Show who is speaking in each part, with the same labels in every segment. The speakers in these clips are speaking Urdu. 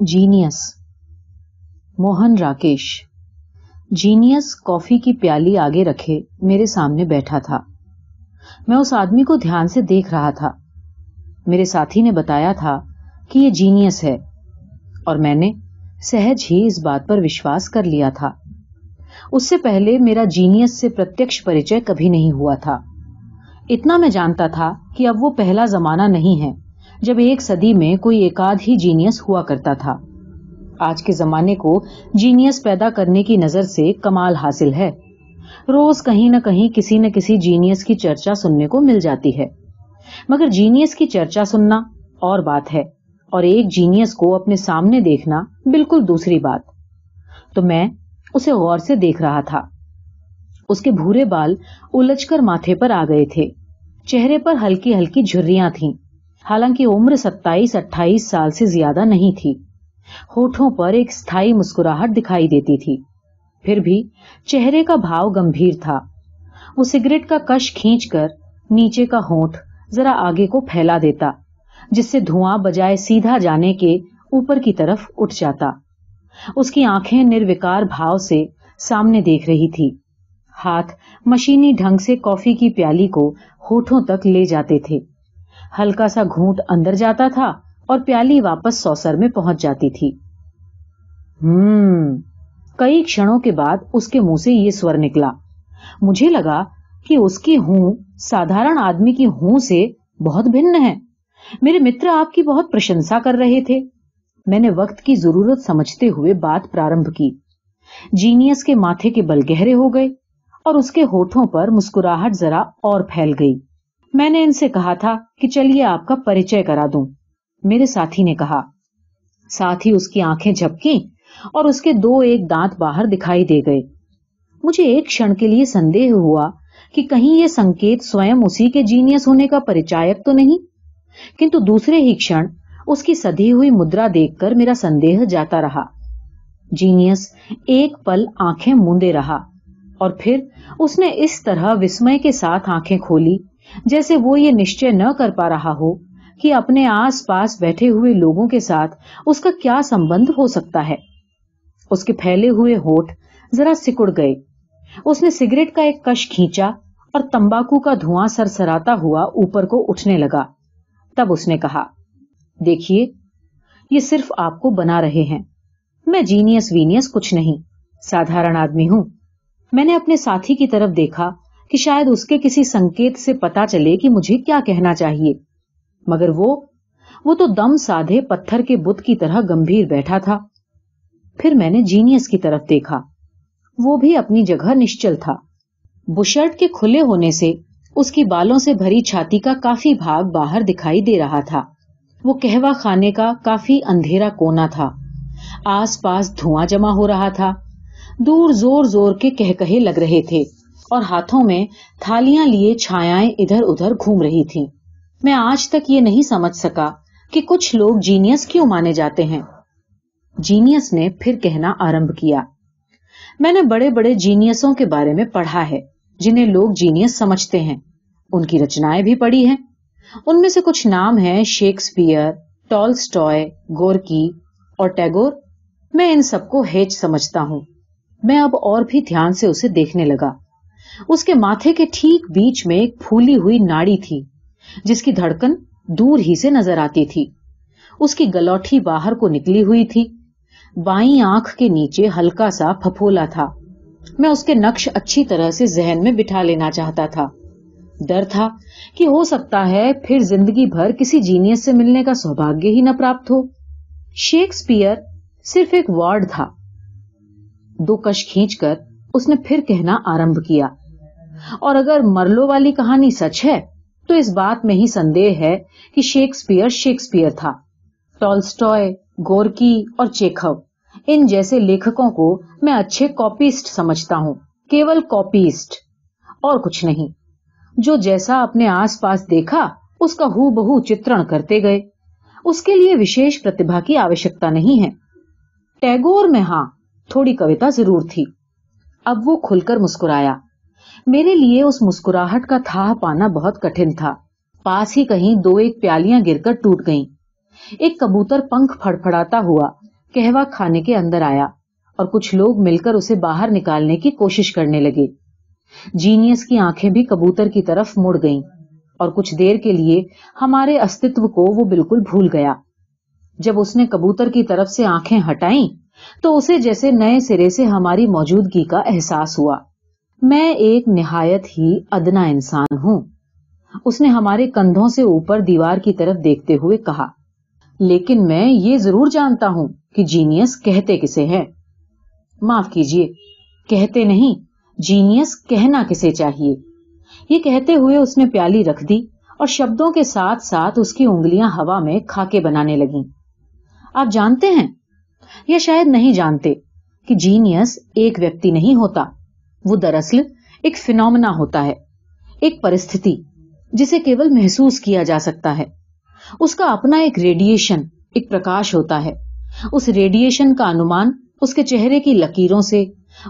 Speaker 1: جینیس۔ موہن راکیش۔ جینیس کافی کی پیالی آگے رکھے میرے سامنے بیٹھا تھا۔ میں اس آدمی کو دھیان سے دیکھ رہا تھا۔ میرے ساتھی نے بتایا تھا کہ یہ جینیس ہے۔ اور میں نے سہج ہی اس بات پر وشواس کر لیا تھا۔ اس سے پہلے میرا جینیس سے پرتیکش پریچے کبھی نہیں ہوا تھا۔ اتنا میں جانتا تھا کہ اب وہ پہلا زمانہ نہیں ہے۔ جب ایک صدی میں کوئی ایک آدھ ہی جینیس ہوا کرتا تھا۔ آج کے زمانے کو جینیس پیدا کرنے کی نظر سے کمال حاصل ہے۔ روز کہیں نہ کہیں کسی نہ کسی جینیس کی چرچا سننے کو مل جاتی ہے۔ مگر جینیس کی چرچا سننا اور بات ہے اور ایک جینیس کو اپنے سامنے دیکھنا بالکل دوسری بات۔ تو میں اسے غور سے دیکھ رہا تھا۔ اس کے بھورے بال الجھ کر ماتھے پر آ گئے تھے۔ چہرے پر ہلکی ہلکی جھریاں تھیں۔ حالانکہ عمر ستائیس، اٹھائیس سال سے زیادہ نہیں تھی۔ ہوٹھوں پر ایک استھائی مسکراہٹ دکھائی دیتی تھی۔ پھر بھی چہرے کا بھاؤ گمبھیر تھا۔ وہ سگریٹ کا کش کھینچ کر نیچے کا ہونٹ ذرا آگے کو پھیلا دیتا، جس سے دھواں بجائے سیدھا جانے کے اوپر کی طرف اٹھ جاتا۔ اس کی آنکھیں نروکار بھاؤ سے سامنے دیکھ رہی تھی۔ ہاتھ مشینی ڈھنگ سے کافی کی پیالی کو ہوٹھوں تک لے جاتے تھے۔ ہلکا سا گھونٹ اندر جاتا تھا اور پیالی واپس سوسر میں پہنچ جاتی تھی۔ ہم کئی کھڑوں کے بعد اس کے منہ سے یہ سور نکلا۔ مجھے لگا کہ اس کی ہوں سادھارن آدمی کی ہوں سے بہت بھن ہے۔ میرے متر آپ کی بہت پرشنسا کر رہے تھے۔ میں نے وقت کی ضرورت سمجھتے ہوئے بات پرارمب کی۔ جینیس کے ماتھے کے بل گہرے ہو گئے اور اس کے ہوٹھوں پر مسکراہٹ ذرا اور پھیل گئی۔ میں نے ان سے کہا تھا کہ چلیے آپ کا پریچے کرا دوں۔ میرے ساتھی نے کہا۔ ساتھ ہی اس کی آنکھیں جھپکی اور اس کے دو ایک دانت باہر دکھائی دے گئے۔ مجھے ایک کھڑ کے لیے سندے ہوا کہ کہیں یہ سنکیت سوئم اسی کے جینیس ہونے کا پریچایک تو نہیں، کنتو دوسرے ہی کھڑ اس کی سدھی ہوئی مدرا دیکھ کر میرا سندیہ جاتا رہا۔ جینیس ایک پل آنکھیں موندے رہا اور پھر اس نے اس طرح وسمے کے ساتھ آنکھیں کھولی۔ جیسے وہ یہ نشچے نہ کر پا رہا ہو کہ اپنے آس پاس بیٹھے ہوئے لوگوں کے ساتھ اس کا کیا سمبند ہو سکتا ہے۔ اس کے پھیلے ہوئے ہوٹ ذرا سکڑ گئے۔ اس نے سگریٹ کا ایک کش کھینچا اور تمباکو کا دھواں سر سراتا ہوا اوپر کو اٹھنے لگا۔ تب اس نے کہا، دیکھیے، یہ صرف آپ کو بنا رہے ہیں۔ میں جینیس وینیس کچھ نہیں، سادھارن آدمی ہوں۔ میں نے اپنے ساتھی کی طرف دیکھا کہ شاید اس کے کسی سنکیت سے پتا چلے کہ مجھے کیا کہنا چاہیے۔ مگر وہ وہ تو دم سادھے پتھر کے بت کی طرح گمبھیر بیٹھا تھا۔ پھر میں نے جینیس کی طرف دیکھا۔ وہ بھی اپنی جگہ نشچل تھا۔ بشرٹ کے کھلے ہونے سے اس کی بالوں سے بھری چھاتی کا کافی بھاگ باہر دکھائی دے رہا تھا۔ وہ کہوا خانے کا کافی اندھیرا کونا تھا۔ آس پاس دھواں جمع ہو رہا تھا۔ دور زور زور کے کہہ کہے لگ رہے تھے۔ اور ہاتھوں میں تھالیاں لیے چھایا ادھر ادھر گھوم رہی تھی میں آج تک یہ نہیں سمجھ سکا کہ کچھ لوگ جینیس کیوں مانے جاتے ہیں۔ جینیس نے پھر کہنا آرمب کیا۔ میں نے بڑے بڑے جینیسوں کے بارے میں پڑھا ہے، جنہیں لوگ جینیس سمجھتے ہیں۔ ان کی رچنائیں بھی پڑھی ہیں۔ ان میں سے کچھ نام ہیں شیکسپیئر ٹالسٹوئے گورکی اور ٹیگور۔ میں ان سب کو ہیچ سمجھتا ہوں۔ میں اب اور بھی دھیان سے اسے دیکھنے لگا۔ اس کے ماتھے کے ٹھیک بیچ میں ایک پھولی ہوئی ناڑی تھی، جس کی دھڑکن دور ہی سے نظر آتی تھی۔ اس کی گلوٹھی باہر کو نکلی ہوئی تھی۔ بائیں آنکھ کے نیچے ہلکا سا پھپولا تھا۔ میں اس کے نقش اچھی طرح سے ذہن میں بٹھا لینا چاہتا تھا۔ ڈر تھا کہ ہو سکتا ہے پھر زندگی بھر کسی جینیس سے ملنے کا سوباگیہ ہی نہ پراپت ہو۔ شیکسپیئر صرف ایک وارڈ تھا۔ دو کش کھینچ کر اس نے پھر کہنا آرمب کیا۔ اور اگر مرلو والی کہانی سچ ہے، تو اس بات میں ہی سندے ہے کہ شیکسپیئر شیکسپیئر تھا۔ ٹالسٹوئے گورکی اور چیکھو، ان جیسے لیکھکوں کو میں اچھے کاپیسٹ سمجھتا ہوں۔ کیول کاپیسٹ اور کچھ نہیں۔ جو جیسا اپنے آس پاس دیکھا، اس کا ہو بہو چترن کرتے گئے۔ اس کے لیے وشیش پرتبھا کی آوشکتا نہیں ہے۔ ٹیگور میں ہاں تھوڑی کوتا ضرور تھی۔ اب وہ کھل کر مسکرایا۔ میرے لیے اس مسکراہٹ کا تھا پانا بہت کٹھن تھا۔ پاس ہی کہیں دو ایک پیالیاں گر کر ٹوٹ گئیں۔ ایک کبوتر پنکھ پھڑ پھڑاتا ہوا کہوا کھانے کے اندر آیا اور کچھ لوگ مل کر اسے باہر نکالنے کی کوشش کرنے لگے۔ جینیس کی آنکھیں بھی کبوتر کی طرف مڑ گئیں اور کچھ دیر کے لیے ہمارے استتو کو وہ بالکل بھول گیا۔ جب اس نے کبوتر کی طرف سے آنکھیں ہٹائیں تو اسے جیسے نئے سرے سے ہماری موجودگی کا احساس ہوا۔ میں ایک نہایت ہی ادنا انسان ہوں۔ اس نے ہمارے کندھوں سے اوپر دیوار کی طرف دیکھتے ہوئے کہا، لیکن میں یہ ضرور جانتا ہوں کہ جینیس کہتے کسے ہے معاف کیجیے کہتے نہیں، جینیس کہنا کسے چاہیے۔ یہ کہتے ہوئے اس نے پیالی رکھ دی اور شبدوں کے ساتھ ساتھ اس کی انگلیاں ہوا میں کھاکے بنانے لگیں۔ آپ جانتے ہیں؟ یا شاید نہیں جانتے کہ جینیس ایک ویکتی نہیں ہوتا۔ وہ دراصل ایک فینومنا ہوتا ہے، ایک پرستھتی، جسے کیول محسوس کیا جا سکتا ہے۔ اس کا اپنا ایک ریڈیشن، ایک پرکاش ہوتا ہے۔ اس ریڈیشن کا انمان اس کے چہرے کی لکیروں سے،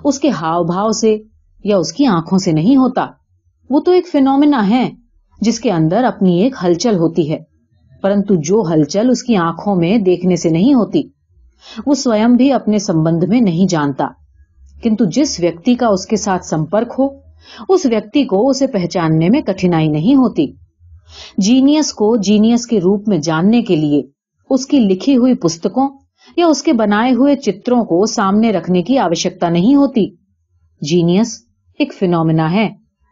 Speaker 1: اس کے ہاؤ بھاؤ سے یا اس کی آنکھوں سے نہیں ہوتا۔ وہ تو ایک فینومنا ہے، جس کے اندر اپنی ایک ہلچل ہوتی ہے۔ پرنتو جو ہلچل اس کی آنکھوں میں دیکھنے سے نہیں ہوتی، وہ سوئم بھی اپنے سمبند میں نہیں جانتا۔ کنتو جس ویکتی کا اس کے ساتھ سمپرک ہو، اس ویکتی کو اسے پہچاننے میں کٹھنائی نہیں ہوتی۔ جینیس کو جینیس کے روپ میں جاننے کے لیے اس کی لکھی ہوئی پستکوں یا اس کے بنائے ہوئے چتروں کو سامنے رکھنے کی آوشکتا نہیں ہوتی۔ جینیس ایک فینومنا ہے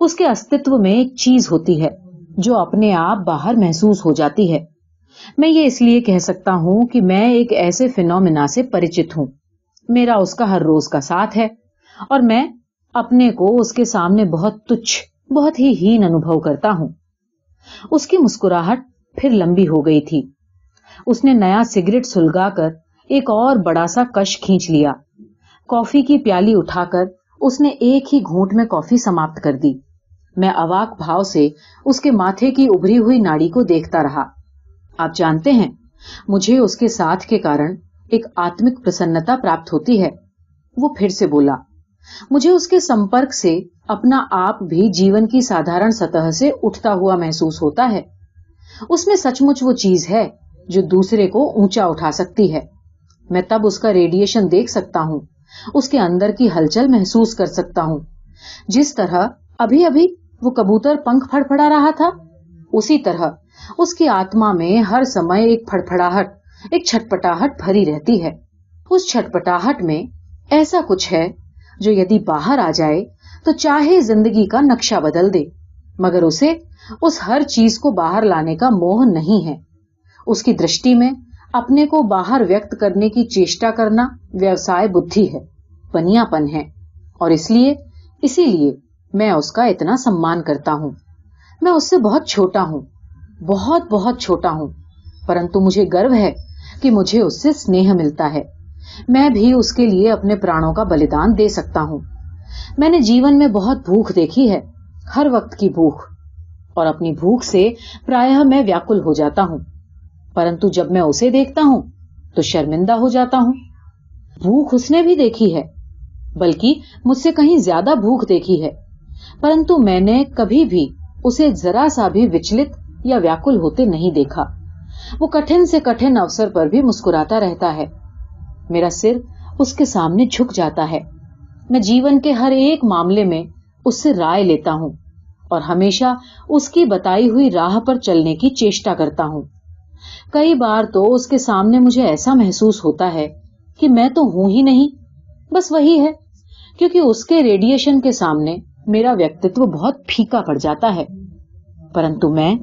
Speaker 1: اس کے استتو میں ایک چیز ہوتی ہے جو اپنے آپ باہر محسوس ہو جاتی ہے۔ میں یہ اس لیے کہہ سکتا ہوں کہ میں ایک ایسے فینومنا سے پریچت ہوں۔ میرا اس کا ہر روز کا ساتھ ہے اور میں اپنے کو اس کے سامنے بہت تچھ، بہت ہی ہین انوبھو کرتا ہوں۔ اس کی مسکراہٹ پھر لمبی ہو گئی تھی۔ اس نے نیا سگریٹ سلگا کر ایک اور بڑا سا کش کھینچ لیا۔ کافی کی پیالی اٹھا کر اس نے ایک ہی گھونٹ میں کافی سماپت کر دی۔ میں اواک بھاؤ سے اس کے ماتھے کی ابری ہوئی ناڑی کو دیکھتا رہا۔ آپ جانتے ہیں، مجھے اس کے ساتھ کے کارن ایک آتمک پرسنتا پراپت ہوتی ہے۔ وہ پھر سے بولا، مجھے اس کے سمپرک سے اپنا آپ بھی جیون کی سادھارن سطح سے اٹھتا ہوا محسوس ہوتا ہے۔ اس میں سچ مچ وہ چیز ہے جو دوسرے کو اونچا اٹھا سکتی ہے۔ میں تب اس کا ریڈیشن دیکھ سکتا ہوں، اس کے اندر کی ہلچل محسوس کر سکتا ہوں۔ جس طرح ابھی ابھی وہ کبوتر پنکھ پھڑ پڑا رہا تھا۔ اسی طرح اس کی آتما میں ہر سمے ایک پھڑپڑاہٹ ایک چھٹپٹاہٹ بھری رہتی ہے۔ اس چھٹپٹاہٹ میں ایسا کچھ ہے جو یدی باہر آ جائے تو چاہے زندگی کا نقشہ بدل دے، مگر اسے اس ہر چیز کو باہر لانے کا موہ نہیں ہے۔ اس کی درشٹی میں اپنے کو باہر ویکت کرنے کی چیشٹا کرنا ویوسائے بدھی ہے پنیا پن ہے۔ اور اس لیے، اسی لیے میں اس کا اتنا سمان کرتا ہوں۔ میں اس سے بہت چھوٹا ہوں۔ بہت بہت چھوٹا ہوں۔ پرنتو مجھے گرو ہے کہ مجھے اس سے سنیہ ملتا ہے۔ میں بھی اس کے لیے اپنے پرانوں کا بلیدان دے سکتا ہوں۔ میں نے جیون میں بہت بھوک دیکھی ہے، ہر وقت کی بھوک۔ اور اپنی بھوک سے پرا میں ویاکل ہو جاتا ہوں۔ پرنتو جب میں اسے دیکھتا ہوں، تو شرمندہ ہو جاتا ہوں۔ بھوک اس نے بھی دیکھی ہے، بلکہ مجھ سے کہیں زیادہ بھوک دیکھی ہے۔ پرنتو میں نے کبھی بھی اسے ذرا سا بھی وچلت یا ویاکل ہوتے نہیں دیکھا۔ وہ کٹھن سے کٹھن اوسر پر بھی مسکراتا رہتا ہے۔ میرا سر اس کے سامنے جھک جاتا ہے۔ میں جیون کے ہر ایک معاملے میں اس سے رائے لیتا ہوں اور ہمیشہ اس کی بتائی ہوئی راہ پر چلنے کی چیشٹا کرتا ہوں۔ کئی بار تو اس کے سامنے مجھے ایسا محسوس ہوتا ہے کہ میں تو ہوں ہی نہیں، بس وہی ہے، کیونکہ اس کے ریڈیشن کے سامنے میرا ویکتو بہت پھیکا پڑ جاتا ہے، پرنتو میں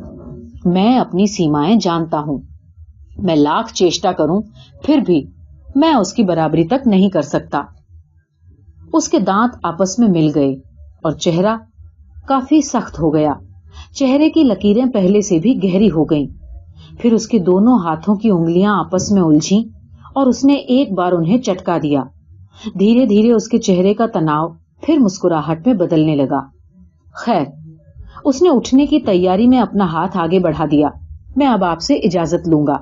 Speaker 1: میں اپنی سیمائیں جانتا ہوں۔ میں لاکھ چیشٹا کروں، پھر بھی میں اس کی برابری تک نہیں کر سکتا۔ اس کے دانت آپس میں مل گئے اور چہرہ کافی سخت ہو گیا۔ چہرے کی لکیریں پہلے سے بھی گہری ہو گئیں۔ پھر اس کے دونوں ہاتھوں کی انگلیاں آپس میں الجھی اور اس نے ایک بار انہیں چٹکا دیا۔ دھیرے دھیرے اس کے چہرے کا تناؤ پھر مسکراہٹ میں بدلنے لگا۔ خیر، اس نے اٹھنے کی تیاری میں اپنا ہاتھ آگے بڑھا دیا۔ میں اب آپ سے اجازت لوں گا۔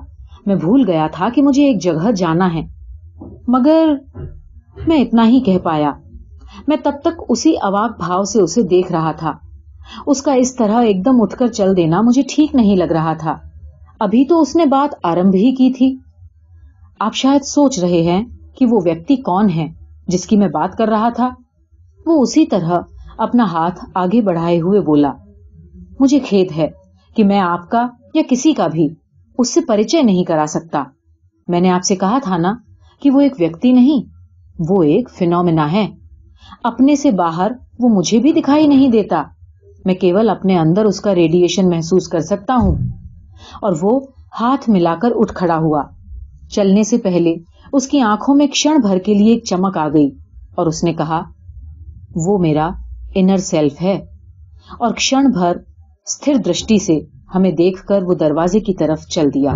Speaker 1: میں بھول گیا تھا کہ مجھے ایک جگہ جانا ہے۔ مگر میں اتنا ہی کہہ پایا۔ میں تب تک اسی اواک بھاؤ سے اسے دیکھ رہا تھا۔ اس کا اس طرح ایک دم اٹھ کر چل دینا مجھے ٹھیک نہیں لگ رہا تھا۔ ابھی تو اس نے بات آرمب ہی کی تھی۔ آپ شاید سوچ رہے ہیں کہ وہ ویکتی کون ہے جس کی میں بات کر رہا تھا؟ وہ اسی طرح اپنا ہاتھ آگے بڑھائے ہوئے بولا، مجھے کھید ہے کہ میں آپ کا یا کسی کا بھی اس سے پریچے نہیں کرا سکتا۔ میں نے آپ سے کہا تھا نا کہ وہ ایک ویکتی نہیں، وہ ایک فینومینا ہے۔ اپنے سے باہر وہ مجھے بھی دکھائی نہیں دیتا۔ میں کیول اپنے اندر اس کا ریڈیشن محسوس کر سکتا ہوں۔ اور وہ ہاتھ ملا کر اٹھ کھڑا ہوا۔ چلنے سے پہلے اس کی آنکھوں میں کھڑ بھر کے لیے ایک چمک آ گئی اور اس نے کہا وہ میرا انر سیلف ہے۔ اور کھڑ بھر استھر درشٹی سے ہمیں دیکھ کر وہ دروازے کی طرف چل دیا۔